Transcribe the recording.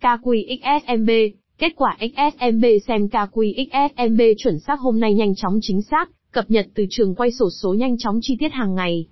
KQXSMB, kết quả XSMB xem KQXSMB chuẩn xác hôm nay nhanh chóng chính xác, cập nhật từ trường quay sổ số nhanh chóng chi tiết hàng ngày.